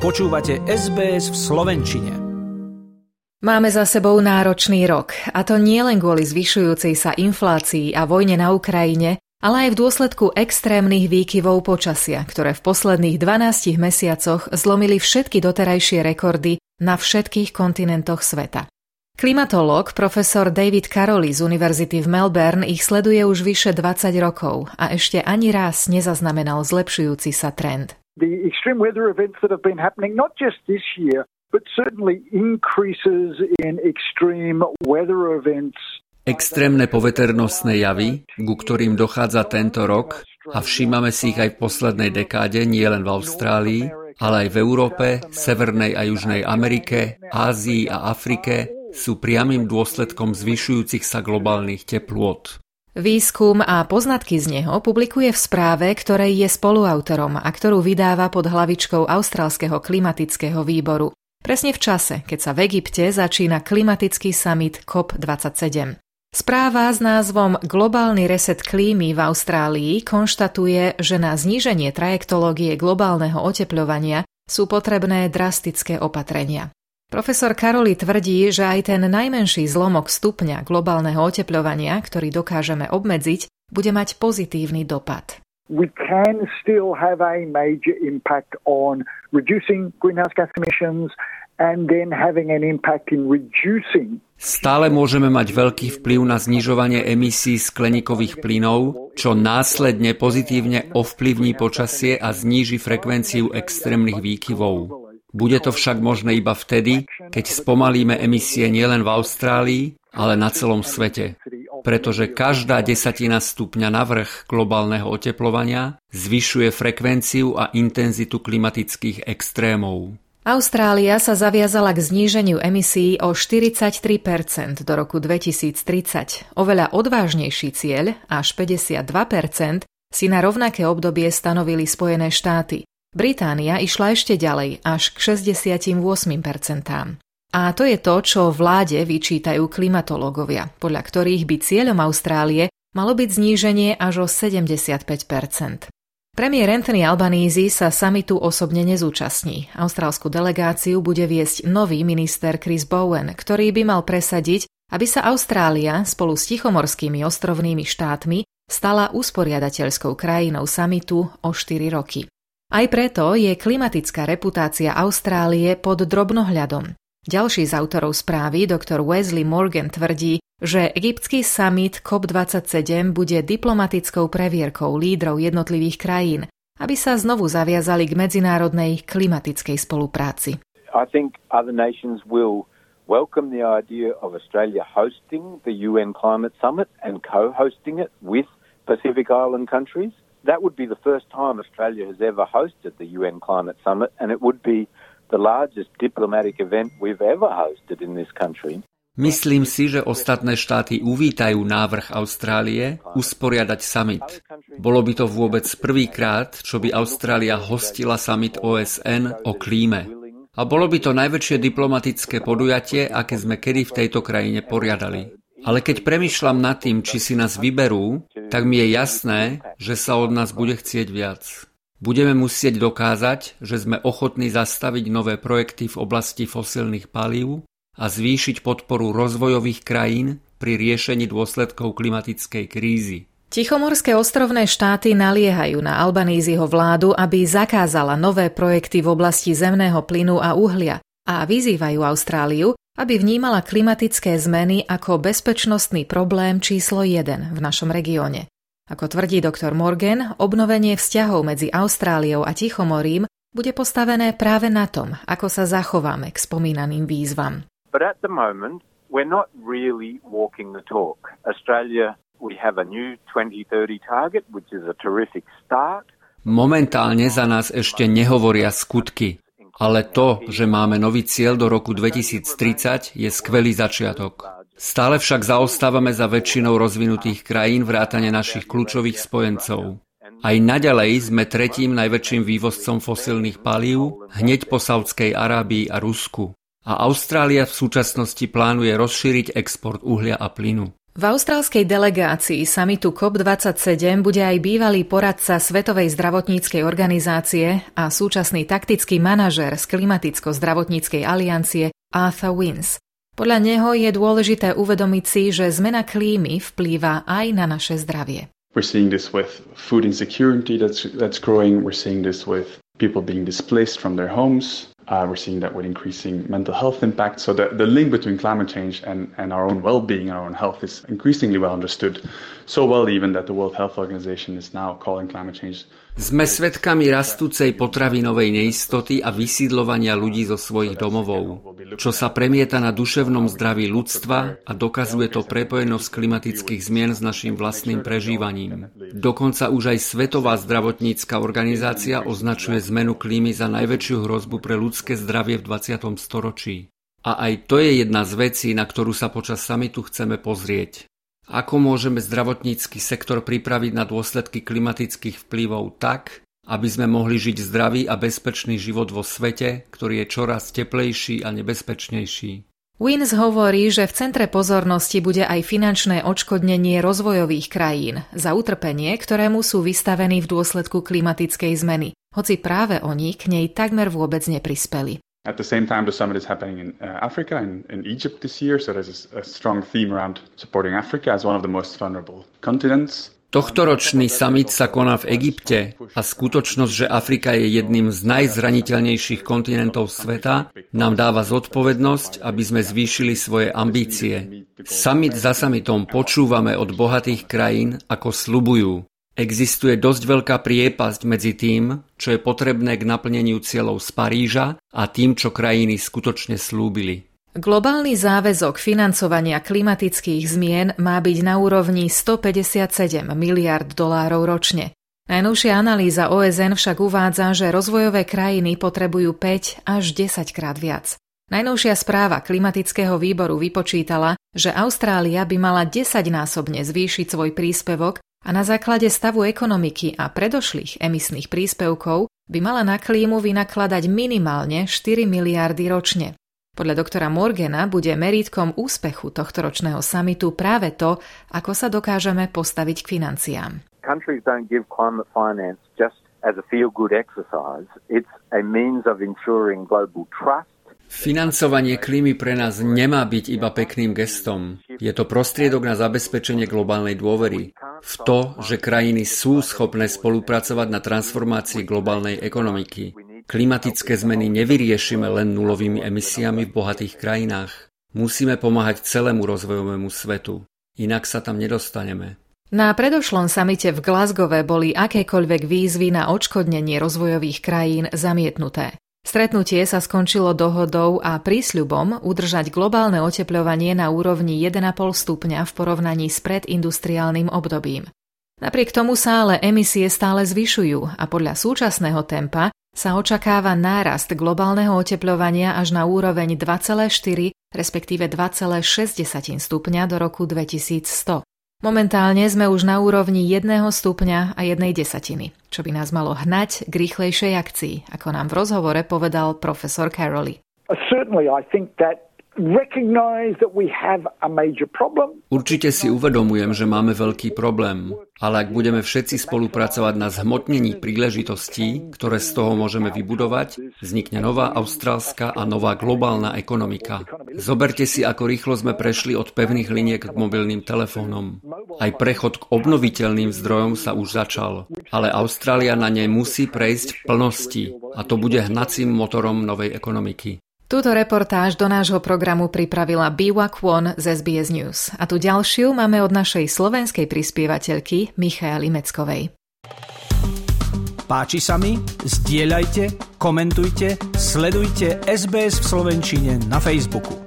Počúvate SBS v Slovenčine. Máme za sebou náročný rok, a to nie len kvôli zvyšujúcej sa inflácii a vojne na Ukrajine, ale aj v dôsledku extrémnych výkyvov počasia, ktoré v posledných 12 mesiacoch zlomili všetky doterajšie rekordy na všetkých kontinentoch sveta. Klimatológ profesor David Caroli z Univerzity v Melbourne ich sleduje už vyše 20 rokov a ešte ani raz nezaznamenal zlepšujúci sa trend the extreme weather events that have been happening, not just this year, but certainly increases in extreme weather events. Extrémne poveternostné javy, ku ktorým dochádza tento rok, a všímame si ich aj v poslednej dekáde, nie len v Austrálii, ale aj v Európe, Severnej a Južnej Amerike, Ázii a Afrike, sú priamým dôsledkom zvyšujúcich sa globálnych teplôt. Výskum a poznatky z neho publikuje v správe, ktorej je spoluautorom a ktorú vydáva pod hlavičkou Austrálskeho klimatického výboru. Presne v čase, keď sa v Egypte začína klimatický summit COP27. Správa s názvom Globálny reset klímy v Austrálii konštatuje, že na zníženie trajektológie globálneho otepľovania sú potrebné drastické opatrenia. Profesor Karoli tvrdí, že aj ten najmenší zlomok stupňa globálneho otepľovania, ktorý dokážeme obmedziť, bude mať pozitívny dopad. We can still have a major impact on reducing greenhouse gas emissions and then having an impact in reducing Stále môžeme mať veľký vplyv na znižovanie emisí skleníkových plynov, čo následne pozitívne ovplyvní počasie a zníži frekvenciu extrémnych výkyvov. Bude to však možné iba vtedy, keď spomalíme emisie nielen v Austrálii, ale na celom svete. Pretože každá desatina stupňa navrh globálneho oteplovania zvyšuje frekvenciu a intenzitu klimatických extrémov. Austrália sa zaviazala k zníženiu emisí o 43% do roku 2030. Oveľa odvážnejší cieľ, až 52% si na rovnaké obdobie stanovili Spojené štáty. Británia išla ešte ďalej, až k 68%. A to je to, čo vláde vyčítajú klimatológovia, podľa ktorých by cieľom Austrálie malo byť zníženie až o 75%. Premiér Anthony Albanese sa samitu osobne nezúčastní. Austrálsku delegáciu bude viesť nový minister Chris Bowen, ktorý by mal presadiť, aby sa Austrália spolu s tichomorskými ostrovnými štátmi stala usporiadateľskou krajinou samitu o 4 roky. Aj preto je klimatická reputácia Austrálie pod drobnohľadom. Ďalší z autorov správy, doktor Wesley Morgan, tvrdí, že egyptský summit COP27 bude diplomatickou previerkou lídrov jednotlivých krajín, aby sa znovu zaviazali k medzinárodnej klimatickej spolupráci. I think other nations will welcome the idea of Australia hosting the UN Climate Summit and co-hosting it with Pacific Island countries. That would be the first time Australia has ever hosted the UN Climate Summit, and it would be the largest diplomatic event we've ever hosted in this country. Myslím si, že ostatné štáty uvítajú návrh Austrálie usporiadať summit. Bolo by to vôbec prvýkrát, čo by Austrália hostila summit OSN o klíme. A bolo by to najväčšie diplomatické podujatie, aké sme kedy v tejto krajine poriadali. Ale keď premyšľam nad tým, či si nás vyberú, tak mi je jasné, že sa od nás bude chcieť viac. Budeme musieť dokázať, že sme ochotní zastaviť nové projekty v oblasti fosilných palív a zvýšiť podporu rozvojových krajín pri riešení dôsledkov klimatickej krízy. Tichomorské ostrovné štáty naliehajú na Albaníziho vládu, aby zakázala nové projekty v oblasti zemného plynu a uhlia a vyzývajú Austráliu, aby vnímala klimatické zmeny ako bezpečnostný problém číslo 1 v našom regióne. Ako tvrdí doktor Morgan, obnovenie vzťahov medzi Austráliou a Tichomorím bude postavené práve na tom, ako sa zachováme k spomínaným výzvam. But at the moment, we're not really walking the talk. Australia, we have a new 2030 target, which is a terrific start. Momentálne za nás ešte nehovoria skutky. Ale to, že máme nový cieľ do roku 2030, je skvelý začiatok. Stále však zaostávame za väčšinou rozvinutých krajín vrátane našich kľúčových spojencov. Aj naďalej sme tretím najväčším vývozcom fosilných palív, hneď po Saudskej Arábii a Rusku. A Austrália v súčasnosti plánuje rozšíriť export uhlia a plynu. V austrálskej delegácii samitu COP27 bude aj bývalý poradca Svetovej zdravotníckej organizácie a súčasný taktický manažer z klimaticko-zdravotníckej aliancie Arthur Wins. Podľa neho je dôležité uvedomiť si, že zmena klímy vplýva aj na naše zdravie. We're seeing this with food insecurity that's, that's growing. We're seeing this with people being displaced from their homes. Uh, we're seeing that with increasing mental health impact. So the, the link between climate change and, and our own well-being our own health is increasingly well understood. So well even that the World Health Organization is now calling climate change Sme svedkami rastúcej potravinovej neistoty a vysídlovania ľudí zo svojich domovov, čo sa premieta na duševnom zdraví ľudstva a dokazuje to prepojenosť klimatických zmien s našim vlastným prežívaním. Dokonca už aj Svetová zdravotnícka organizácia označuje zmenu klímy za najväčšiu hrozbu pre ľudské zdravie v 20. storočí. A aj to je jedna z vecí, na ktorú sa počas samitu chceme pozrieť. Ako môžeme zdravotnícky sektor pripraviť na dôsledky klimatických vplyvov tak, aby sme mohli žiť zdravý a bezpečný život vo svete, ktorý je čoraz teplejší a nebezpečnejší. Wins hovorí, že v centre pozornosti bude aj finančné odškodnenie rozvojových krajín za utrpenie, ktorému sú vystavení v dôsledku klimatickej zmeny, hoci práve oni k nej takmer vôbec neprispeli. At the same time, the summit is happening in uh, Africa and in Egypt this year, so there's a, a strong theme around supporting Africa as one of the most vulnerable continents. Tohtoročný summit sa koná v Egypte a skutočnosť, že Afrika je jedným z najzraniteľnejších kontinentov sveta, nám dáva zodpovednosť, aby sme zvýšili svoje ambície. Summit za summitom počúvame od bohatých krajín, ako slubujú. Existuje dosť veľká priepasť medzi tým, čo je potrebné k naplneniu cieľov z Paríža a tým, čo krajiny skutočne slúbili. Globálny záväzok financovania klimatických zmien má byť na úrovni 157 miliard dolárov ročne. Najnovšia analýza OSN však uvádza, že rozvojové krajiny potrebujú 5 až 10 krát viac. Najnovšia správa klimatického výboru vypočítala, že Austrália by mala 10-násobne zvýšiť svoj príspevok a na základe stavu ekonomiky a predošlých emisných príspevkov by mala na klímu vynakladať minimálne 4 miliardy ročne. Podľa doktora Morgana bude meritkom úspechu tohto ročného samitu práve to, ako sa dokážeme postaviť k financiám. Countries don't give climate finance just as a feel-good exercise. It's a means of ensuring global trust Financovanie klímy pre nás nemá byť iba pekným gestom. Je to prostriedok na zabezpečenie globálnej dôvery. V to, že krajiny sú schopné spolupracovať na transformácii globálnej ekonomiky. Klimatické zmeny nevyriešime len nulovými emisiami v bohatých krajinách. Musíme pomáhať celému rozvojovému svetu. Inak sa tam nedostaneme. Na predošlom samite v Glasgowe boli akékoľvek výzvy na odškodnenie rozvojových krajín zamietnuté. Stretnutie sa skončilo dohodou a prísľubom udržať globálne otepľovanie na úrovni 1,5 stupňa v porovnaní s predindustriálnym obdobím. Napriek tomu sa ale emisie stále zvyšujú a podľa súčasného tempa sa očakáva nárast globálneho otepľovania až na úroveň 2,4 respektíve 2,6 stupňa do roku 2100. Momentálne sme už na úrovni jedného stupňa a jednej desatiny, čo by nás malo hnať k rýchlejšej akcii, ako nám v rozhovore povedal profesor Caroli. Certainly, I think that Určite si uvedomujem, že máme veľký problém, ale ak budeme všetci spolupracovať na zhmotnení príležitostí, ktoré z toho môžeme vybudovať, vznikne nová austrálska a nová globálna ekonomika. Zoberte si, ako rýchlo sme prešli od pevných liniek k mobilným telefónom. Aj prechod k obnoviteľným zdrojom sa už začal, ale Austrália na nej musí prejsť v plnosti a to bude hnacím motorom novej ekonomiky. Túto reportáž do nášho programu pripravila Biwa Kwon z SBS News a tu ďalšiu máme od našej slovenskej prispievateľky Michaely Meckovej. Páči sa mi? Zdieľajte, komentujte, sledujte SBS v Slovenčine na Facebooku.